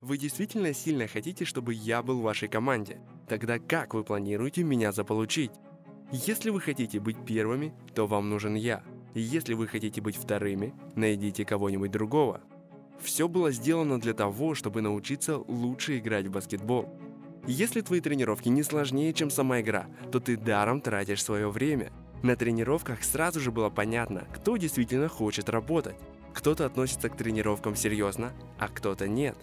Вы действительно сильно хотите, чтобы я был в вашей команде? Тогда как вы планируете меня заполучить? Если вы хотите быть первыми, то вам нужен я. Если вы хотите быть вторыми, найдите кого-нибудь другого. Все было сделано для того, чтобы научиться лучше играть в баскетбол. Если твои тренировки не сложнее, чем сама игра, то ты даром тратишь свое время. На тренировках сразу же было понятно, кто действительно хочет работать. Кто-то относится к тренировкам серьезно, а кто-то нет.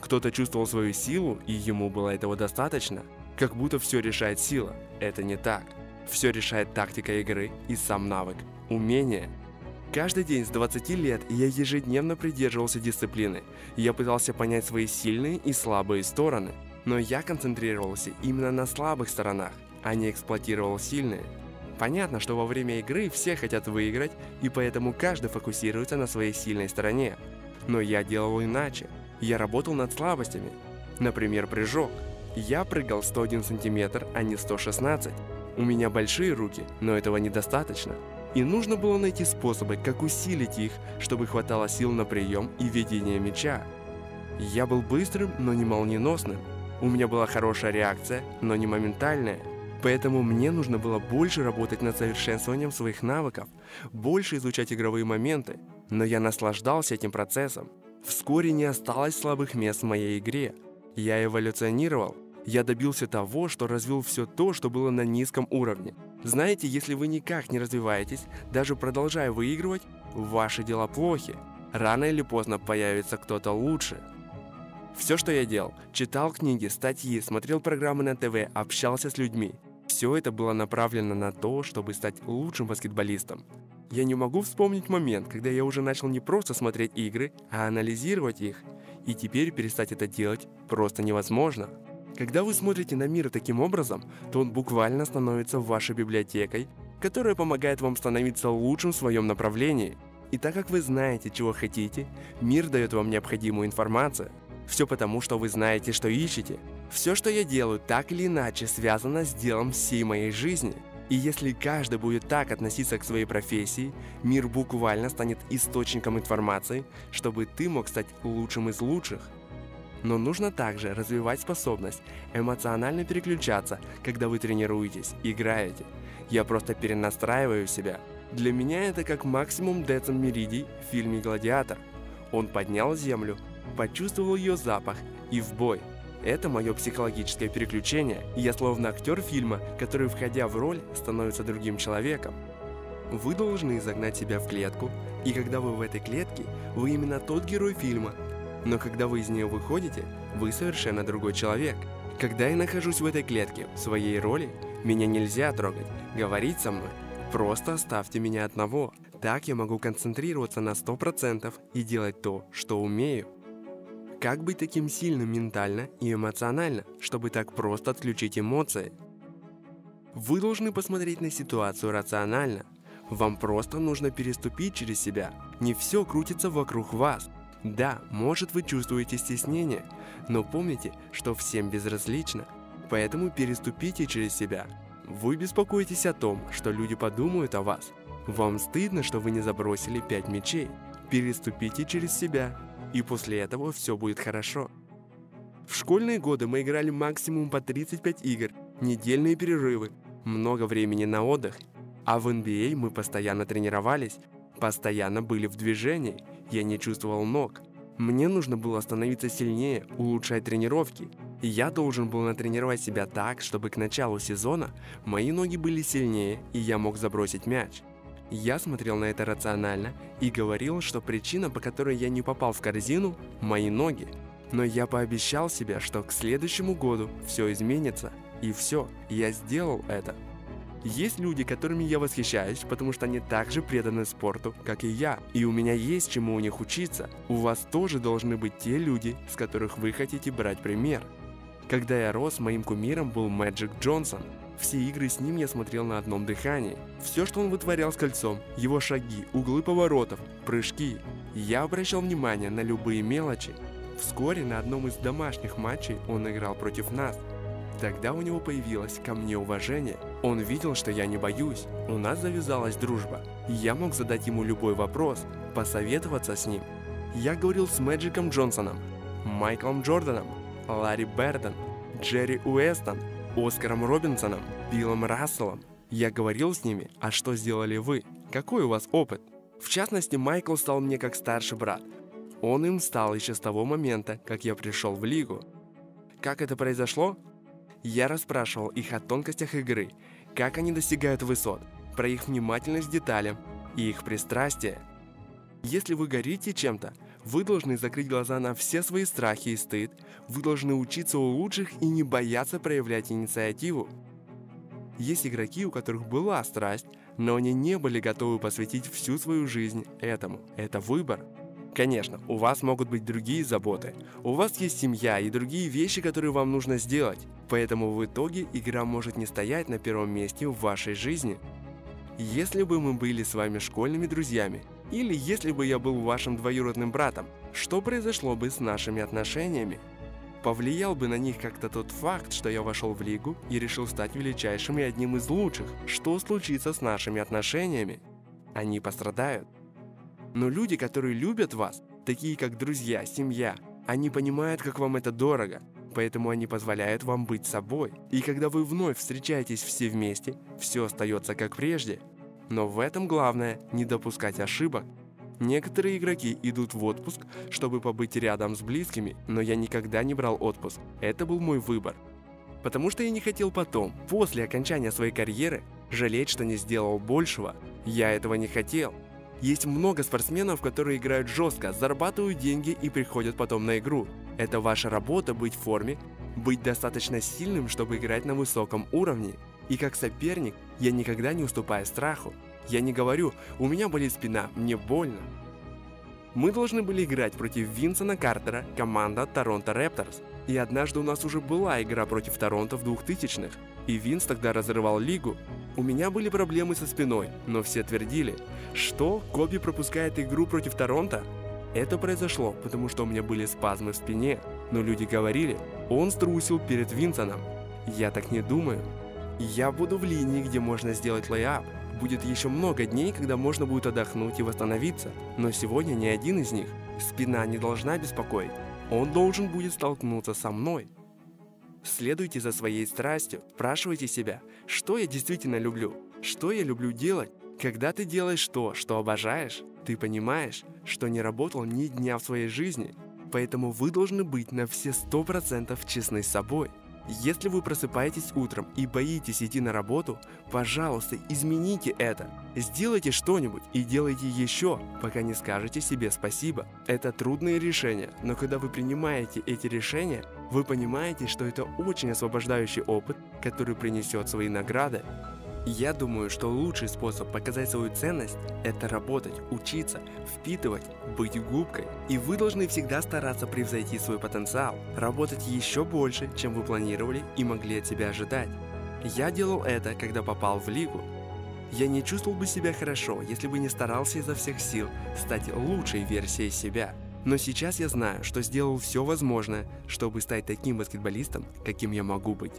Кто-то чувствовал свою силу, и ему было этого достаточно. Как будто все решает сила. Это не так. Все решает тактика игры и сам навык, умение. Каждый день с 20 лет я ежедневно придерживался дисциплины. Я пытался понять свои сильные и слабые стороны. Но я концентрировался именно на слабых сторонах, а не эксплуатировал сильные. Понятно, что во время игры все хотят выиграть, и поэтому каждый фокусируется на своей сильной стороне. Но я делал иначе. Я работал над слабостями. Например, прыжок. Я прыгал 101 сантиметр, а не 116. У меня большие руки, но этого недостаточно. И нужно было найти способы, как усилить их, чтобы хватало сил на прием и ведение мяча. Я был быстрым, но не молниеносным. У меня была хорошая реакция, но не моментальная. Поэтому мне нужно было больше работать над совершенствованием своих навыков, больше изучать игровые моменты. Но я наслаждался этим процессом. Вскоре не осталось слабых мест в моей игре. Я эволюционировал, я добился того, что развил все то, что было на низком уровне. Знаете, если вы никак не развиваетесь, даже продолжая выигрывать, ваши дела плохи. Рано или поздно появится кто-то лучше. Все, что я делал, читал книги, статьи, смотрел программы на ТВ, общался с людьми. Все это было направлено на то, чтобы стать лучшим баскетболистом. Я не могу вспомнить момент, когда я уже начал не просто смотреть игры, а анализировать их. И теперь перестать это делать просто невозможно. Когда вы смотрите на мир таким образом, то он буквально становится вашей библиотекой, которая помогает вам становиться лучшим в своем направлении. И так как вы знаете, чего хотите, мир дает вам необходимую информацию. Все потому, что вы знаете, что ищете. Все, что я делаю, так или иначе связано с делом всей моей жизни. И если каждый будет так относиться к своей профессии, мир буквально станет источником информации, чтобы ты мог стать лучшим из лучших. Но нужно также развивать способность эмоционально переключаться, когда вы тренируетесь, играете. Я просто перенастраиваю себя. Для меня это как максимум Децем Меридий в фильме «Гладиатор». Он поднял землю, почувствовал ее запах и в бой. Это мое психологическое переключение, я словно актер фильма, который, входя в роль, становится другим человеком. Вы должны загнать себя в клетку, и когда вы в этой клетке, вы именно тот герой фильма, но когда вы из нее выходите, вы совершенно другой человек. Когда я нахожусь в этой клетке, в своей роли, меня нельзя трогать, говорить со мной. Просто оставьте меня одного. Так я могу концентрироваться на 100% и делать то, что умею. Как быть таким сильным ментально и эмоционально, чтобы так просто отключить эмоции? Вы должны посмотреть на ситуацию рационально. Вам просто нужно переступить через себя. Не все крутится вокруг вас. Да, может вы чувствуете стеснение, но помните, что всем безразлично. Поэтому переступите через себя. Вы беспокоитесь о том, что люди подумают о вас. Вам стыдно, что вы не забросили 5 мечей. Переступите через себя, и после этого все будет хорошо. В школьные годы мы играли максимум по 35 игр, недельные перерывы, много времени на отдых. А в NBA мы постоянно тренировались, постоянно были в движении – я не чувствовал ног. Мне нужно было становиться сильнее, улучшать тренировки. И я должен был натренировать себя так, чтобы к началу сезона мои ноги были сильнее, и я мог забросить мяч. Я смотрел на это рационально и говорил, что причина, по которой я не попал в корзину – мои ноги. Но я пообещал себе, что к следующему году все изменится. И все, я сделал это. Есть люди, которыми я восхищаюсь, потому что они так же преданы спорту, как и я. И у меня есть чему у них учиться. У вас тоже должны быть те люди, с которых вы хотите брать пример. Когда я рос, моим кумиром был Мэджик Джонсон. Все игры с ним я смотрел на одном дыхании. Все, что он вытворял с кольцом, его шаги, углы поворотов, прыжки. Я обращал внимание на любые мелочи. Вскоре на одном из домашних матчей он играл против нас. Тогда у него появилось ко мне уважение. Он видел, что я не боюсь. У нас завязалась дружба. Я мог задать ему любой вопрос, посоветоваться с ним. Я говорил с Мэджиком Джонсоном. Майклом Джорданом, Ларри Берден, Джерри Уэстон, Оскаром Робинсоном, Биллом Расселом. Я говорил с ними, а что сделали вы? Какой у вас опыт? В частности, Майкл стал мне как старший брат. Он им стал еще с того момента, как я пришел в лигу. Как это произошло? Я расспрашивал их о тонкостях игры, как они достигают высот, про их внимательность к деталям и их пристрастие. Если вы горите чем-то, вы должны закрыть глаза на все свои страхи и стыд, вы должны учиться у лучших и не бояться проявлять инициативу. Есть игроки, у которых была страсть, но они не были готовы посвятить всю свою жизнь этому. Это выбор. Конечно, у вас могут быть другие заботы. У вас есть семья и другие вещи, которые вам нужно сделать. Поэтому в итоге игра может не стоять на первом месте в вашей жизни. Если бы мы были с вами школьными друзьями, или если бы я был вашим двоюродным братом, что произошло бы с нашими отношениями? Повлиял бы на них как-то тот факт, что я вошел в лигу и решил стать величайшим и одним из лучших. Что случится с нашими отношениями? Они пострадают. Но люди, которые любят вас, такие как друзья, семья, они понимают, как вам это дорого, поэтому они позволяют вам быть собой. И когда вы вновь встречаетесь все вместе, все остается как прежде. Но в этом главное не допускать ошибок. Некоторые игроки идут в отпуск, чтобы побыть рядом с близкими, но я никогда не брал отпуск. Это был мой выбор. Потому что я не хотел потом, после окончания своей карьеры, жалеть, что не сделал большего. Я этого не хотел. Есть много спортсменов, которые играют жестко, зарабатывают деньги и приходят потом на игру. Это ваша работа быть в форме, быть достаточно сильным, чтобы играть на высоком уровне. И как соперник я никогда не уступаю страху. Я не говорю «у меня болит спина, мне больно». Мы должны были играть против Винсона Картера, команда Торонто Репторс. И однажды у нас уже была игра против Торонто в 2000-х, и Винс тогда разрывал лигу. У меня были проблемы со спиной, но все твердили, что Коби пропускает игру против Торонто. Это произошло, потому что у меня были спазмы в спине, но люди говорили, он струсил перед Винсоном. Я так не думаю. Я буду в линии, где можно сделать лейап. Будет еще много дней, когда можно будет отдохнуть и восстановиться, но сегодня ни один из них. Спина не должна беспокоить. Он должен будет столкнуться со мной. Следуйте за своей страстью, спрашивайте себя, что я действительно люблю, что я люблю делать. Когда ты делаешь то, что обожаешь, ты понимаешь, что не работал ни дня в своей жизни, поэтому вы должны быть на все сто процентов честны с собой. Если вы просыпаетесь утром и боитесь идти на работу, пожалуйста, измените это. Сделайте что-нибудь и делайте еще, пока не скажете себе спасибо. Это трудные решения, но когда вы принимаете эти решения, вы понимаете, что это очень освобождающий опыт, который принесет свои награды. Я думаю, что лучший способ показать свою ценность – это работать, учиться, впитывать, быть губкой. И вы должны всегда стараться превзойти свой потенциал, работать еще больше, чем вы планировали и могли от себя ожидать. Я делал это, когда попал в лигу. Я не чувствовал бы себя хорошо, если бы не старался изо всех сил стать лучшей версией себя. Но сейчас я знаю, что сделал все возможное, чтобы стать таким баскетболистом, каким я могу быть.